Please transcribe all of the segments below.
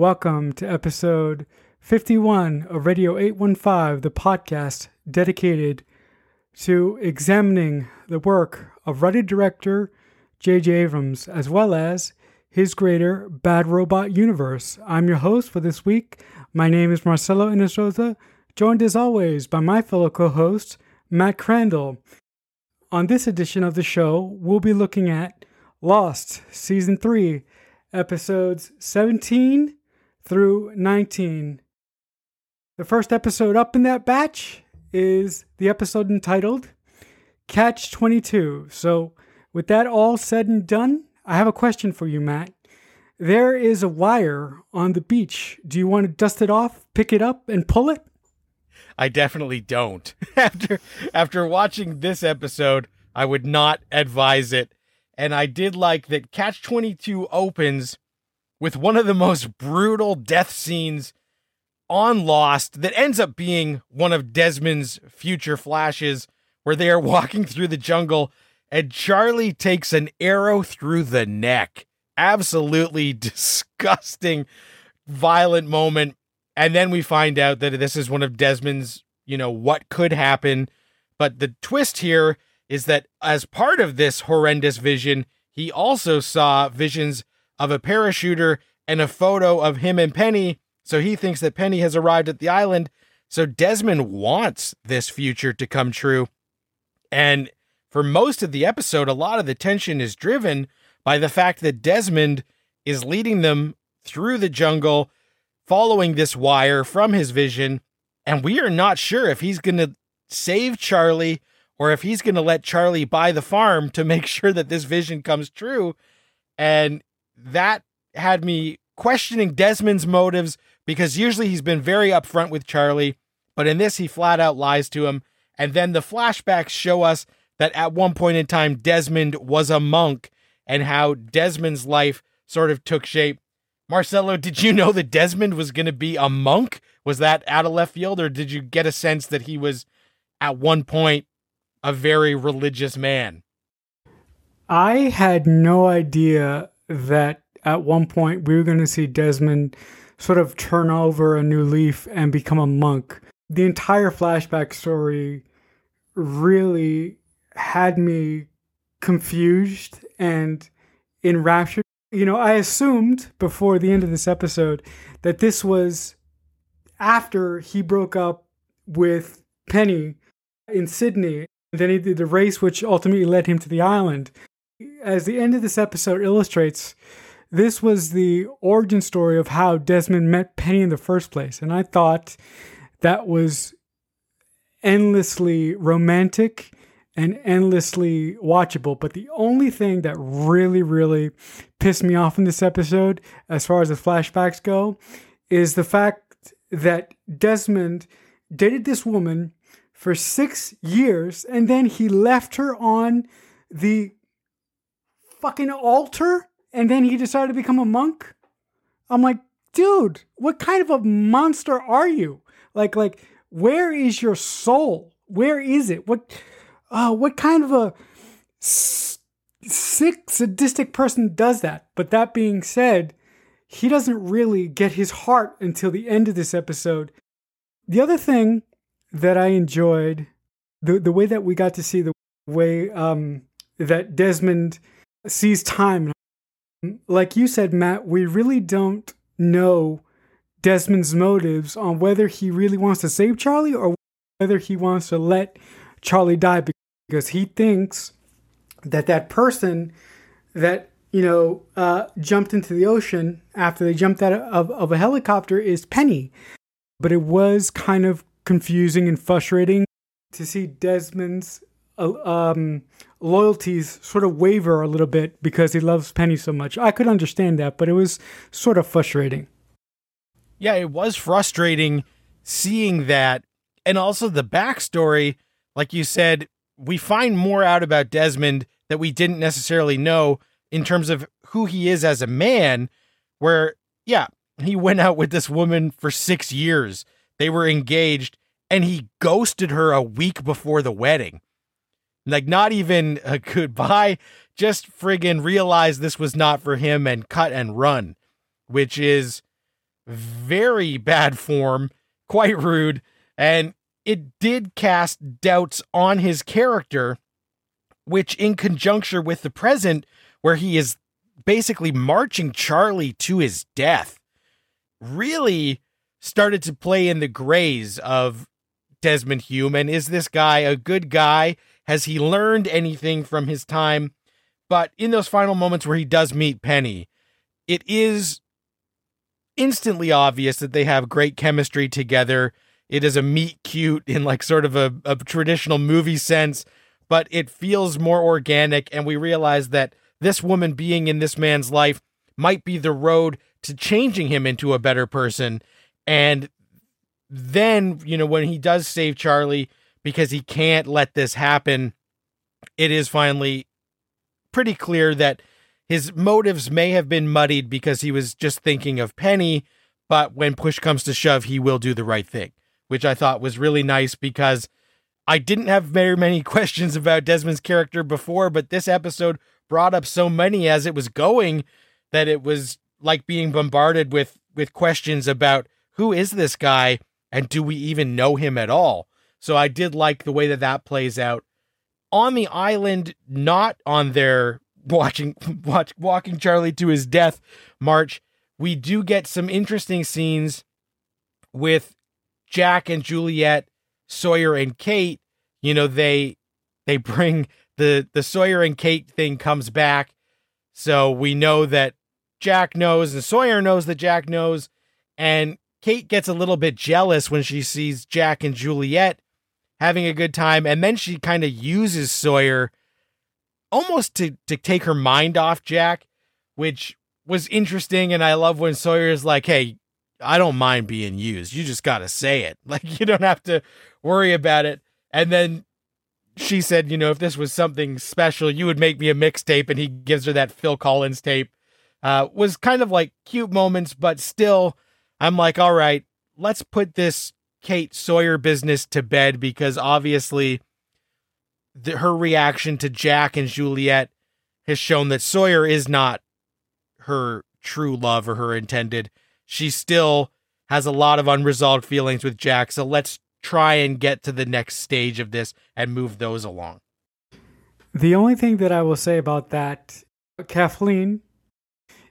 Welcome to episode 51 of Radio 815, the podcast dedicated to examining the work of writer director J.J. Abrams, as well as his greater Bad Robot universe. I'm your host for this week. My name is Marcelo Inesrosa, joined as always by my fellow co host, Matt Crandall. On this edition of the show, we'll be looking at Lost, Season 3, episodes 17 through 19. The first episode up in that batch is the episode entitled Catch 22. So, with that all said and done, I have a question for you, Matt. There is a wire on the beach. Do you want to dust it off, pick it up, and pull it? I definitely don't. after after watching this episode, I would not advise it. And I did like that Catch 22 opens with one of the most brutal death scenes on Lost that ends up being one of Desmond's future flashes where they are walking through the jungle and Charlie takes an arrow through the neck. Absolutely disgusting, violent moment. And then we find out that this is one of Desmond's, you know, what could happen. But the twist here is that as part of this horrendous vision, he also saw visions of a parachuter and a photo of him and Penny. So he thinks that Penny has arrived at the island. So Desmond wants this future to come true. And for most of the episode, a lot of the tension is driven by the fact that Desmond is leading them through the jungle, following this wire from his vision. And we are not sure if he's going to save Charlie or if he's going to let Charlie buy the farm to make sure that this vision comes true. And that had me questioning Desmond's motives because usually he's been very upfront with Charlie, but in this, he flat out lies to him. And then the flashbacks show us that at one point in time, Desmond was a monk and how Desmond's life sort of took shape. Marcelo, did you know that Desmond was going to be a monk? Was that out of left field, or did you get a sense that he was at one point a very religious man? I had no idea that at one point we were going to see Desmond sort of turn over a new leaf and become a monk. The entire flashback story really had me confused and enraptured. You know, I assumed before the end of this episode that this was after he broke up with Penny in Sydney. Then he did the race, which ultimately led him to the island as the end of this episode illustrates, this was the origin story of how Desmond met Penny in the first place. And I thought that was endlessly romantic and endlessly watchable. But the only thing that really, really pissed me off in this episode, as far as the flashbacks go, is the fact that Desmond dated this woman for six years and then he left her on the fucking altar and then he decided to become a monk? I'm like, dude, what kind of a monster are you? Like, like, where is your soul? Where is it? What, uh, what kind of a sick, sadistic person does that? But that being said, he doesn't really get his heart until the end of this episode. The other thing that I enjoyed, the the way that we got to see the way um, that Desmond sees time. Like you said, Matt, we really don't know Desmond's motives on whether he really wants to save Charlie or whether he wants to let Charlie die because he thinks that that person that you know uh, jumped into the ocean after they jumped out of, of a helicopter is Penny. But it was kind of confusing and frustrating to see Desmond's uh, um, loyalties sort of waver a little bit because he loves Penny so much. I could understand that, but it was sort of frustrating. Yeah, it was frustrating seeing that. And also the backstory, like you said, we find more out about Desmond that we didn't necessarily know in terms of who he is as a man, where, yeah, he went out with this woman for six years. They were engaged and he ghosted her a week before the wedding. Like, not even uh, a goodbye, just friggin' realize this was not for him and cut and run, which is very bad form, quite rude, and it did cast doubts on his character, which, in conjunction with the present, where he is basically marching Charlie to his death, really started to play in the grays of Desmond Hume. And is this guy a good guy? Has he learned anything from his time? But in those final moments where he does meet Penny, it is instantly obvious that they have great chemistry together. It is a meet cute in like sort of a, a traditional movie sense, but it feels more organic. And we realize that this woman being in this man's life might be the road to changing him into a better person. And then, you know, when he does save Charlie because he can't let this happen, it is finally pretty clear that his motives may have been muddied because he was just thinking of Penny, but when push comes to shove, he will do the right thing, which I thought was really nice because I didn't have very many questions about Desmond's character before, but this episode brought up so many as it was going that it was like being bombarded with with questions about who is this guy and do we even know him at all. So I did like the way that that plays out on the island, not on their watching watch walking Charlie to his death march. We do get some interesting scenes with Jack and Juliet, Sawyer and Kate. You know, they they bring the the Sawyer and Kate thing comes back. So we know that Jack knows and Sawyer knows that Jack knows. And Kate gets a little bit jealous when she sees Jack and Juliet having a good time. And then she kind of uses Sawyer almost to, to take her mind off Jack, which was interesting. And I love when Sawyer is like, hey, I don't mind being used. You just got to say it. Like, you don't have to worry about it. And then she said, you know, if this was something special, you would make me a mixtape. And he gives her that Phil Collins tape. Uh, was kind of like cute moments, but still, I'm like, all right, let's put this Kate Sawyer business to bed because obviously the, her reaction to Jack and Juliet has shown that Sawyer is not her true love or her intended. She still has a lot of unresolved feelings with Jack. So let's try and get to the next stage of this and move those along. The only thing that I will say about that, Kathleen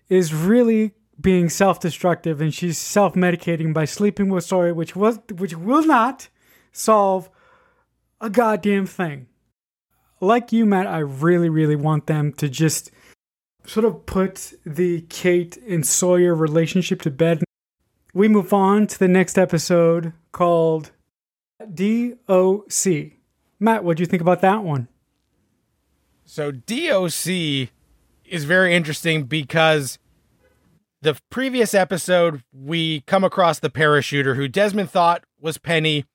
is really being self-destructive and she's self-medicating by sleeping with Sawyer, which was which will not solve a goddamn thing. Like you, Matt, I really, really want them to just sort of put the Kate and Sawyer relationship to bed. We move on to the next episode called DOC. Matt, what do you think about that one? So DOC is very interesting because the previous episode we come across the parachuter who Desmond thought was Penny.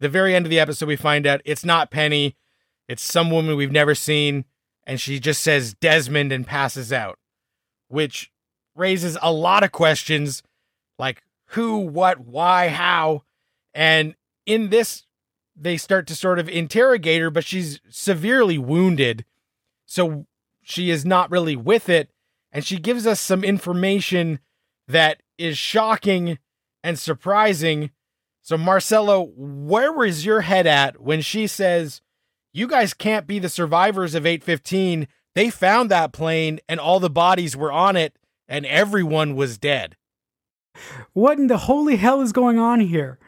The very end of the episode we find out it's not Penny. It's some woman we've never seen and she just says Desmond and passes out, which raises a lot of questions like who, what, why, how. And in this, they start to sort of interrogate her, but she's severely wounded. So she is not really with it. And she gives us some information that is shocking and surprising. So, Marcelo, where was your head at when she says, You guys can't be the survivors of 815? They found that plane and all the bodies were on it, and everyone was dead. What in the holy hell is going on here?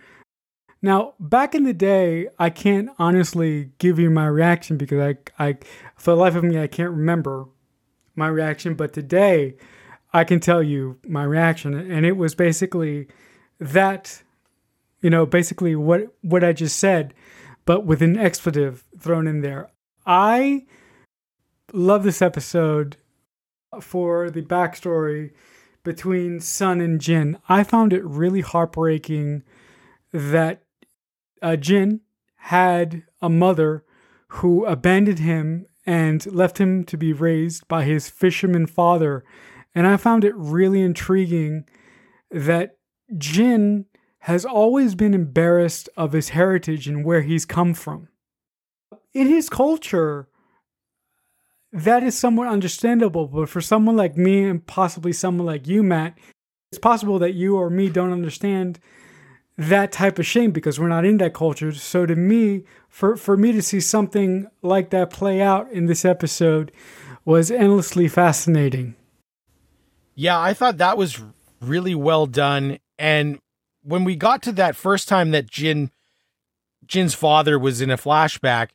Now, back in the day, I can't honestly give you my reaction because I, I, for the life of me, I can't remember my reaction. But today, I can tell you my reaction, and it was basically that, you know, basically what what I just said, but with an expletive thrown in there. I love this episode for the backstory between Sun and Jin. I found it really heartbreaking that uh, Jin had a mother who abandoned him and left him to be raised by his fisherman father. And I found it really intriguing that Jin has always been embarrassed of his heritage and where he's come from. In his culture, that is somewhat understandable, but for someone like me and possibly someone like you, Matt, It's possible that you or me don't understand that type of shame because we're not in that culture. So to me, for, for me to see something like that play out in this episode was endlessly fascinating. Yeah, I thought that was really well done. And when we got to that first time that Jin Jin's father was in a flashback,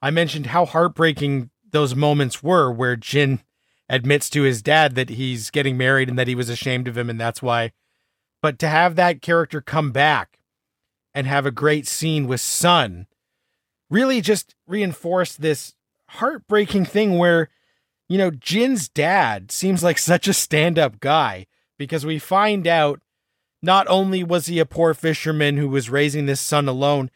I mentioned how heartbreaking those moments were where Jin admits to his dad that he's getting married and that he was ashamed of him and that's why. But to have that character come back and have a great scene with Sun really just reinforced this heartbreaking thing where, you know, Jin's dad seems like such a stand up guy because we find out not only was he a poor fisherman who was raising this son alone,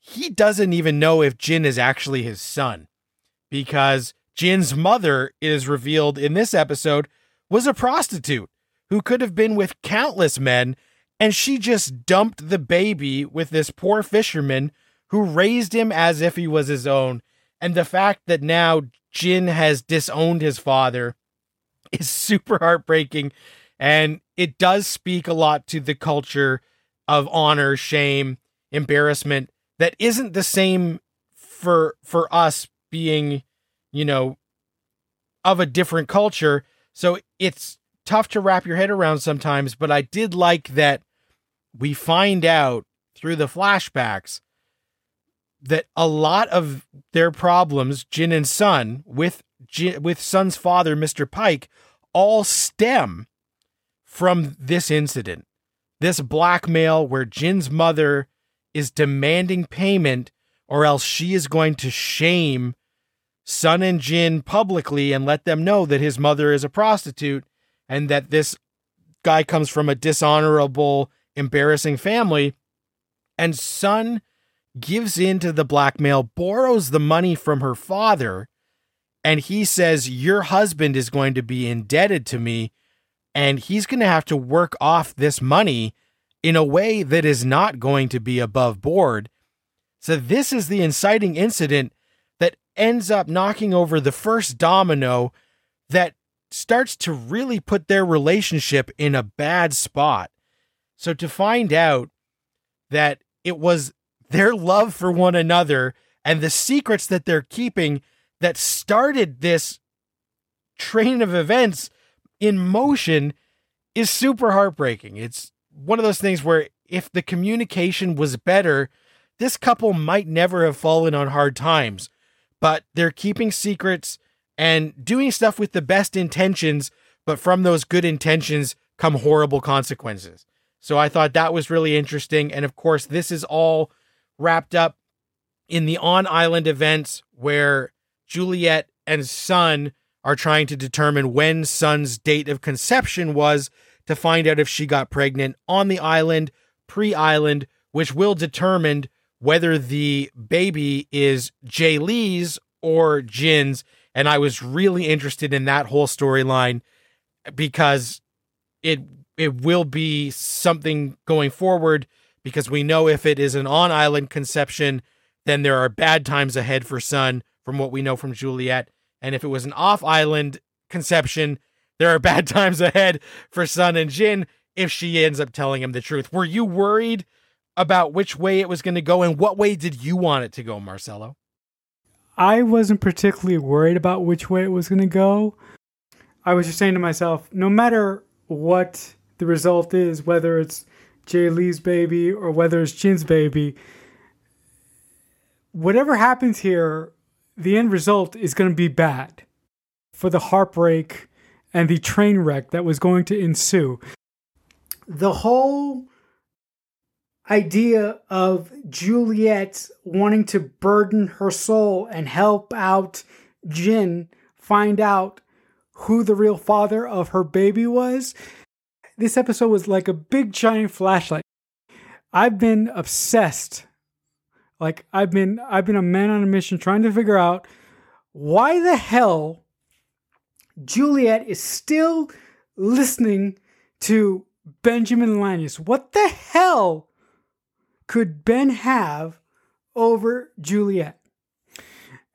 he doesn't even know if Jin is actually his son because Jin's mother, it is revealed in this episode, was a prostitute who could have been with countless men, and she just dumped the baby with this poor fisherman who raised him as if he was his own. And the fact that now Jin has disowned his father is super heartbreaking. And it does speak a lot to the culture of honor, shame, embarrassment that isn't the same for for us being you know, of a different culture. So it's tough to wrap your head around sometimes, but I did like that we find out through the flashbacks that a lot of their problems, Jin and Sun, with Jin, with Sun's father, Mr. Paik, all stem from this incident. This blackmail where Jin's mother is demanding payment or else she is going to shame Sun and Jin publicly and let them know that his mother is a prostitute and that this guy comes from a dishonorable, embarrassing family. And Sun gives in to the blackmail, borrows the money from her father, and he says, Your husband is going to be indebted to me, and he's going to have to work off this money in a way that is not going to be above board. So, this is the inciting incident that ends up knocking over the first domino that starts to really put their relationship in a bad spot. So to find out that it was their love for one another and the secrets that they're keeping that started this train of events in motion is super heartbreaking. It's one of those things where if the communication was better, this couple might never have fallen on hard times but they're keeping secrets and doing stuff with the best intentions, but from those good intentions come horrible consequences. So I thought that was really interesting. And of course, this is all wrapped up in the on island events where Juliet and Sun are trying to determine when Sun's date of conception was to find out if she got pregnant on the island, pre island, which will determine whether the baby is Jae Lee's or Jin's. And I was really interested in that whole storyline because it it will be something going forward because we know if it is an on island conception, then there are bad times ahead for Sun from what we know from Juliet. And if it was an off island conception, there are bad times ahead for Sun and Jin if she ends up telling him the truth. Were you worried about which way it was going to go and what way did you want it to go, Marcelo? I wasn't particularly worried about which way it was going to go. I was just saying to myself, no matter what the result is, whether it's Jae Lee's baby or whether it's Jin's baby, whatever happens here, the end result is going to be bad for the heartbreak and the train wreck that was going to ensue. The whole idea of Juliet wanting to burden her soul and help out Jin find out who the real father of her baby was. This episode was like a big giant flashlight. I've been obsessed. Like I've been I've been a man on a mission trying to figure out why the hell Juliet is still listening to Benjamin Linus. What the hell could Ben have over Juliet?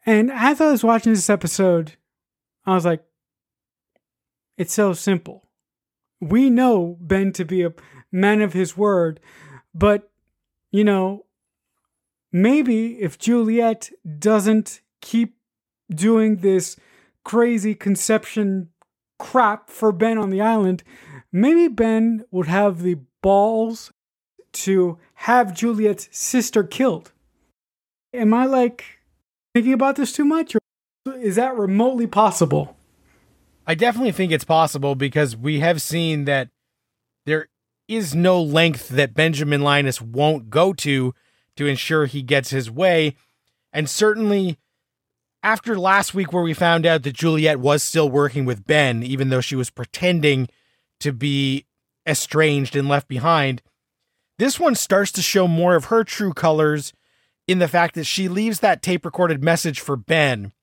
And as I was watching this episode, I was like, it's so simple. we know Ben to be a man of his word, but you know, maybe if Juliet doesn't keep doing this crazy conception crap for Ben on the island, maybe Ben would have the balls to have Juliet's sister killed. Am I like thinking about this too much, or is that remotely possible? I definitely think it's possible because we have seen that there is no length that Benjamin Linus won't go to to ensure he gets his way. And certainly after last week, where we found out that Juliet was still working with Ben, even though she was pretending to be estranged and left behind, this one starts to show more of her true colors in the fact that she leaves that tape recorded message for Ben,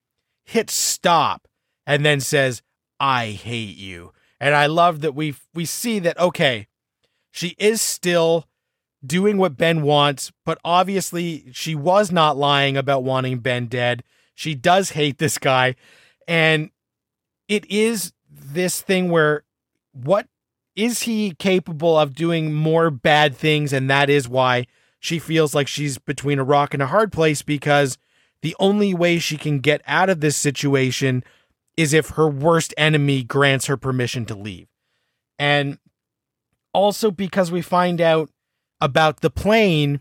hits stop, and then says, I hate you. And I love that we we see that okay, she is still doing what Ben wants, but obviously she was not lying about wanting Ben dead. She does hate this guy and it is this thing where what is he capable of doing more bad things and that is why she feels like she's between a rock and a hard place because the only way she can get out of this situation is if her worst enemy grants her permission to leave. And also because we find out about the plane,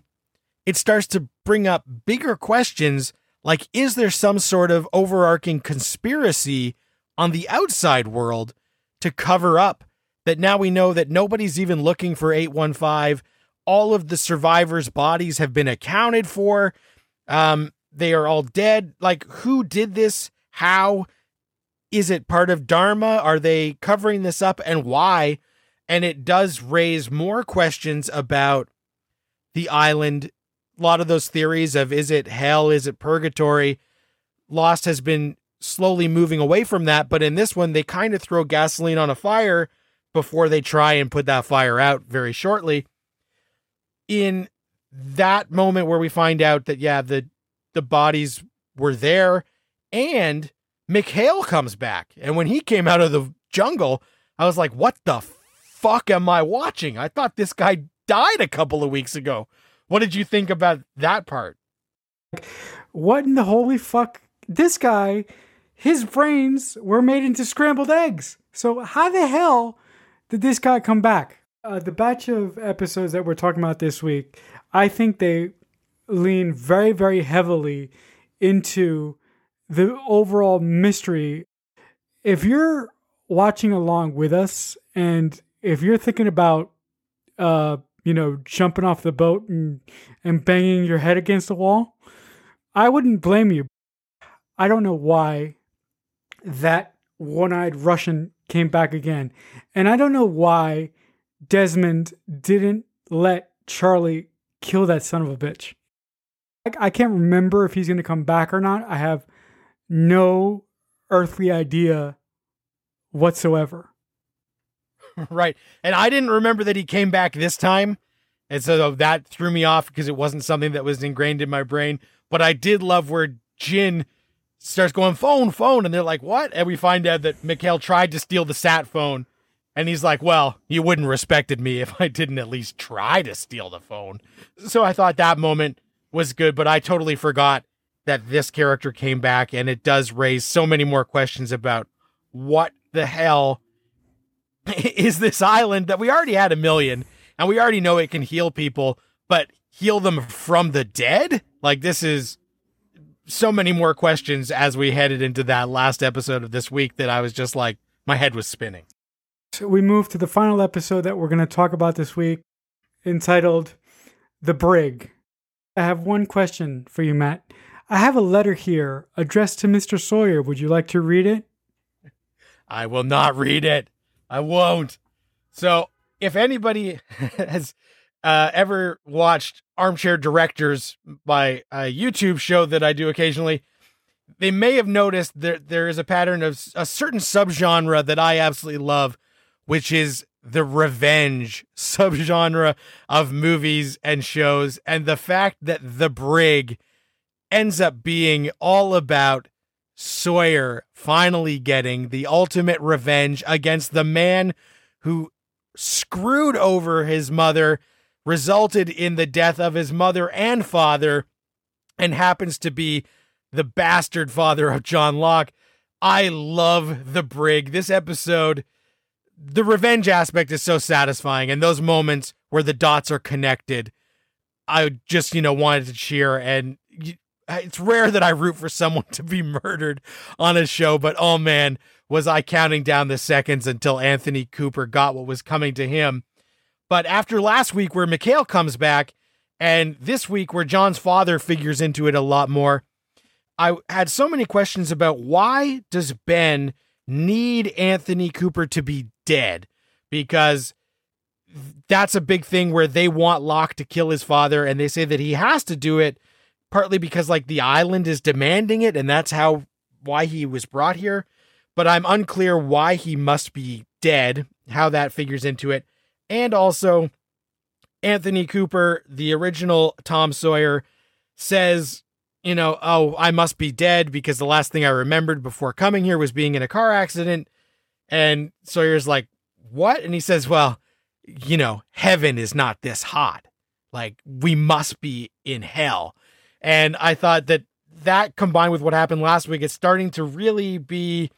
it starts to bring up bigger questions like is there some sort of overarching conspiracy on the outside world to cover up that now we know that nobody's even looking for 815 all of the survivors bodies have been accounted for um they are all dead like who did this how is it part of Dharma? Are they covering this up and why? And it does raise more questions about the island. A lot of those theories of is it hell? Is it purgatory? Lost has been slowly moving away from that. But in this one, they kind of throw gasoline on a fire before they try and put that fire out very shortly. In that moment where we find out that, yeah, the, the bodies were there and Mikhail comes back. And when he came out of the jungle, I was like, what the fuck am I watching? I thought this guy died a couple of weeks ago. What did you think about that part? What in the holy fuck? This guy, his brains were made into scrambled eggs. So, how the hell did this guy come back? Uh, the batch of episodes that we're talking about this week, I think they lean very, very heavily into the overall mystery. If you're watching along with us and if you're thinking about uh you know jumping off the boat and and banging your head against the wall i wouldn't blame you i don't know why that one-eyed russian came back again and i don't know why desmond didn't let charlie kill that son of a bitch i, I can't remember if he's going to come back or not i have no earthly idea whatsoever. right. And I didn't remember that he came back this time. And so that threw me off because it wasn't something that was ingrained in my brain. But I did love where Jin starts going, phone, phone. And they're like, what? And we find out that Mikhail tried to steal the sat phone. And he's like, well, you wouldn't respected me if I didn't at least try to steal the phone. So I thought that moment was good, but I totally forgot that this character came back and it does raise so many more questions about what the hell is this island that we already had a million and we already know it can heal people, but heal them from the dead? Like this is so many more questions as we headed into that last episode of this week that I was just like my head was spinning. So we move to the final episode that we're going to talk about this week entitled The Brig. I have one question for you, Matt. I have a letter here addressed to Mr. Sawyer. Would you like to read it? I will not read it. I won't. So, if anybody has uh, ever watched Armchair Directors, my uh, YouTube show that I do occasionally, they may have noticed that there is a pattern of a certain subgenre that I absolutely love, which is the revenge subgenre of movies and shows. And the fact that The Brig ends up being all about Sawyer finally getting the ultimate revenge against the man who screwed over his mother, resulted in the death of his mother and father, and happens to be the bastard father of John Locke. I love the brig. This episode, the revenge aspect is so satisfying, and those moments where the dots are connected, I just, you know, wanted to cheer. And it's rare that I root for someone to be murdered on a show, but oh man, was I counting down the seconds until Anthony Cooper got what was coming to him. But after last week, where Mikhail comes back, and this week, where John's father figures into it a lot more, I had so many questions about why does Ben need Anthony Cooper to be dead? Because that's a big thing where they want Locke to kill his father, and they say that he has to do it partly because like the island is demanding it, and that's how why he was brought here. But I'm unclear why he must be dead, how that figures into it. And also, Anthony Cooper, the original Tom Sawyer, says you know, oh, I must be dead because the last thing I remembered before coming here was being in a car accident. And Sawyer's like, what? And he says, well, you know, heaven is not this hot. Like, we must be in hell. And I thought that that combined with what happened last week, it's starting to really be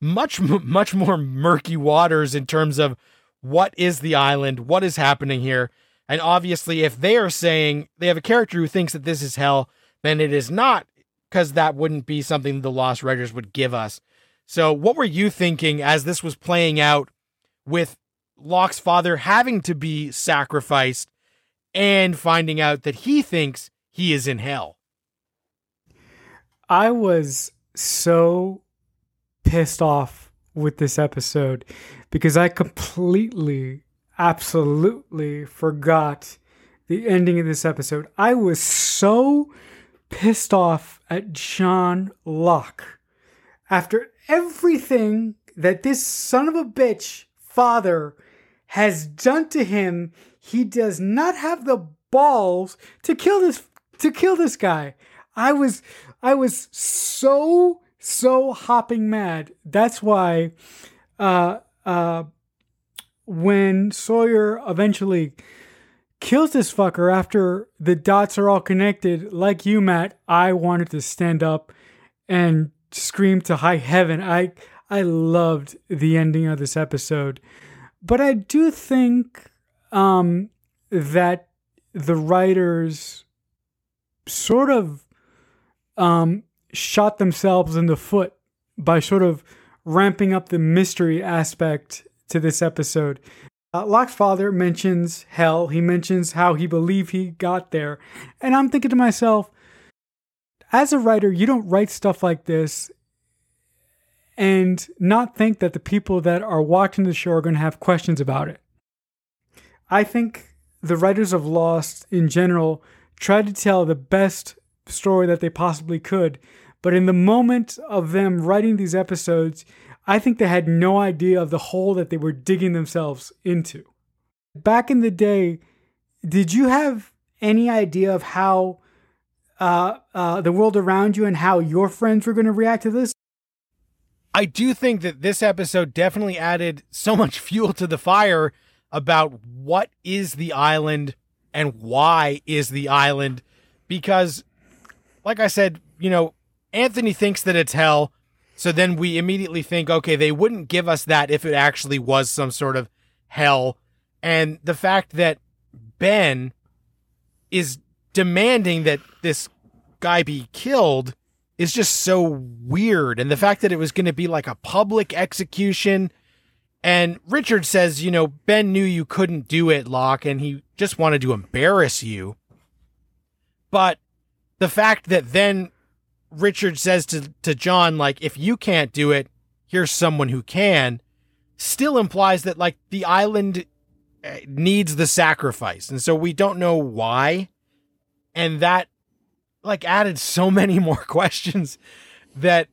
much, much more murky waters in terms of what is the island, what is happening here. And obviously, if they are saying they have a character who thinks that this is hell, then it is not because that wouldn't be something the Lost Writers would give us. So, what were you thinking as this was playing out with Locke's father having to be sacrificed and finding out that he thinks he is in hell? I was so pissed off with this episode because I completely, absolutely forgot the ending of this episode. I was so pissed off at John Locke after everything that this son of a bitch father has done to him. He does not have the balls to kill this to kill this guy. I was I was so so hopping mad. That's why uh uh when Sawyer eventually kills this fucker after the dots are all connected. Like you, Matt, I wanted to stand up and scream to high heaven. I I loved the ending of this episode. But I do think um, that the writers sort of um, shot themselves in the foot by sort of ramping up the mystery aspect to this episode. Uh, Locke's father mentions hell. He mentions how he believed he got there. And I'm thinking to myself, as a writer, you don't write stuff like this and not think that the people that are watching the show are going to have questions about it. I think the writers of Lost in general tried to tell the best story that they possibly could. But in the moment of them writing these episodes, I think they had no idea of the hole that they were digging themselves into. Back in the day, did you have any idea of how uh, uh, the world around you and how your friends were going to react to this? I do think that this episode definitely added so much fuel to the fire about what is the island and why is the island. Because, like I said, you know, Anthony thinks that it's hell. So then we immediately think, okay, they wouldn't give us that if it actually was some sort of hell. And the fact that Ben is demanding that this guy be killed is just so weird. And the fact that it was going to be like a public execution. And Richard says, you know, Ben knew you couldn't do it, Locke, and he just wanted to embarrass you. But the fact that then Richard says to, to John, like, if you can't do it, here's someone who can, still implies that, like, the island eh, needs the sacrifice. And so we don't know why. And that, like, added so many more questions that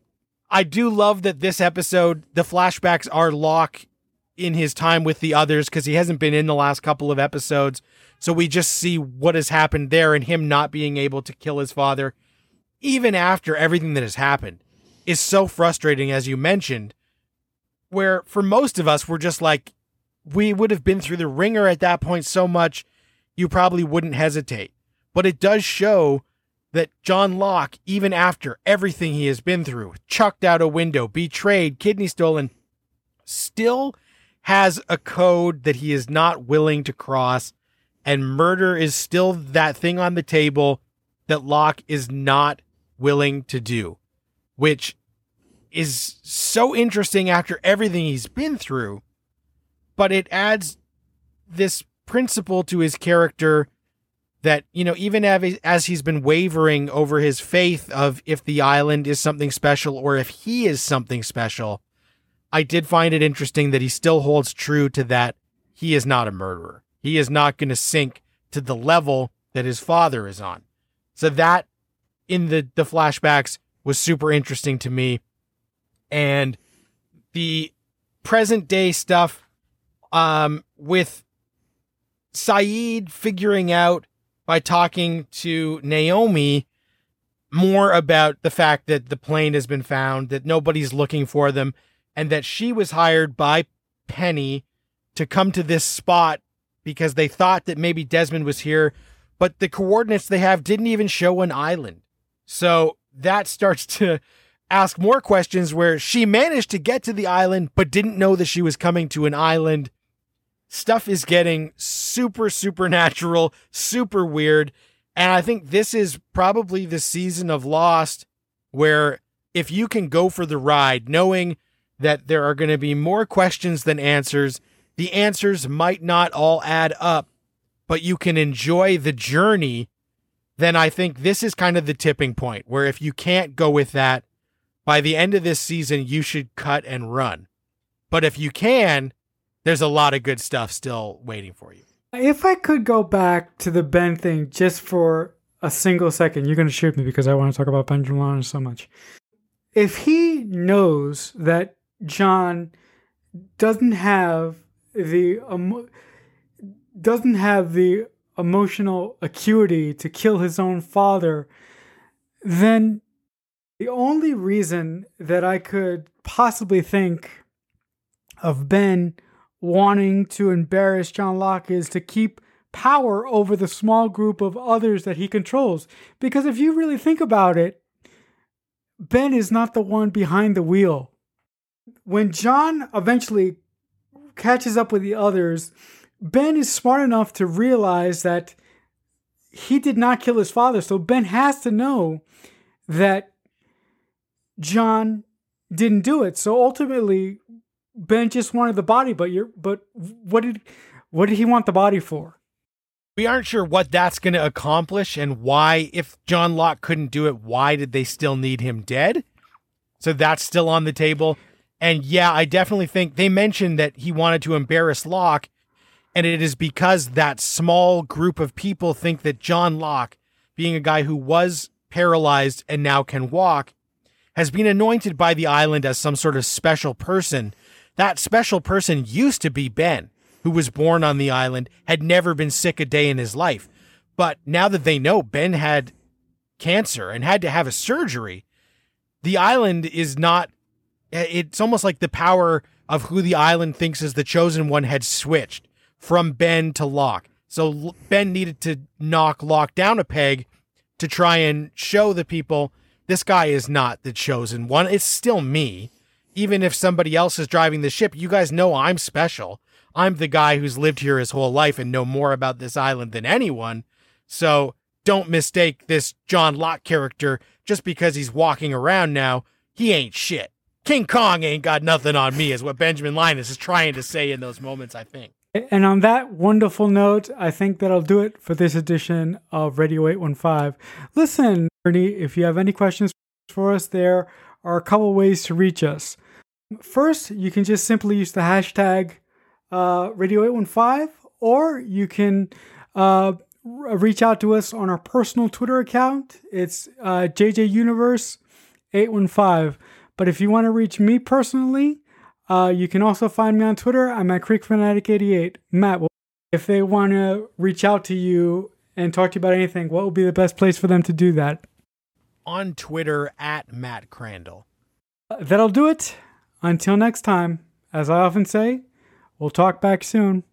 I do love that this episode, the flashbacks are Locke in his time with the others because he hasn't been in the last couple of episodes. So we just see what has happened there and him not being able to kill his father even after everything that has happened, is so frustrating, as you mentioned, where for most of us, we're just like, we would have been through the ringer at that point so much, you probably wouldn't hesitate. But it does show that John Locke, even after everything he has been through, chucked out a window, betrayed, kidney stolen, still has a code that he is not willing to cross. And murder is still that thing on the table that Locke is not willing to do, which is so interesting after everything he's been through. But it adds this principle to his character that you know even as he's been wavering over his faith of if the island is something special or if he is something special i did find it interesting that he still holds true to that he is not a murderer he is not going to sink to the level that his father is on so that in the the flashbacks was super interesting to me and the present day stuff um with Sayid figuring out by talking to Naomi more about the fact that the plane has been found, that nobody's looking for them, and that she was hired by Penny to come to this spot because they thought that maybe Desmond was here, but the coordinates they have didn't even show an island. So that starts to ask more questions where she managed to get to the island but didn't know that she was coming to an island stuff is getting super supernatural, super weird. And I think this is probably the season of Lost where if you can go for the ride, knowing that there are going to be more questions than answers, the answers might not all add up, but you can enjoy the journey, then I think this is kind of the tipping point where if you can't go with that, by the end of this season, you should cut and run. But if you can, there's a lot of good stuff still waiting for you. If I could go back to the Ben thing just for a single second, you're going to shoot me because I want to talk about Lana so much. If he knows that John doesn't have the um, doesn't have the emotional acuity to kill his own father, then the only reason that I could possibly think of Ben wanting to embarrass John Locke is to keep power over the small group of others that he controls. Because if you really think about it, Ben is not the one behind the wheel. When John eventually catches up with the others, Ben is smart enough to realize that he did not kill his father. So Ben has to know that John didn't do it. So ultimately, Ben just wanted the body, but you're but what did what did he want the body for? We aren't sure what that's going to accomplish and why if John Locke couldn't do it, why did they still need him dead? So that's still on the table. And yeah, I definitely think they mentioned that he wanted to embarrass Locke and it is because that small group of people think that John Locke, being a guy who was paralyzed and now can walk, has been anointed by the island as some sort of special person that special person used to be Ben, who was born on the island, had never been sick a day in his life. But now that they know Ben had cancer and had to have a surgery, the island is not, it's almost like the power of who the island thinks is the chosen one had switched from Ben to Locke. So Ben needed to knock Locke down a peg to try and show the people this guy is not the chosen one. It's still me even if somebody else is driving the ship, you guys know I'm special. I'm the guy who's lived here his whole life and know more about this island than anyone. So don't mistake this John Locke character just because he's walking around now. He ain't shit. King Kong ain't got nothing on me, is what Benjamin Linus is trying to say in those moments, I think. And on that wonderful note, I think that I'll do it for this edition of Radio 815. Listen, Ernie, if you have any questions for us, there are a couple ways to reach us. First, you can just simply use the hashtag uh, Radio815, or you can uh, reach out to us on our personal Twitter account. It's uh, JJUniverse815. But if you want to reach me personally, uh, you can also find me on Twitter. I'm at CreekFanatic88. Matt, if they want to reach out to you and talk to you about anything, what would be the best place for them to do that? On Twitter at Matt Crandall. Uh, that'll do it. Until next time, as I often say, We'll talk back soon.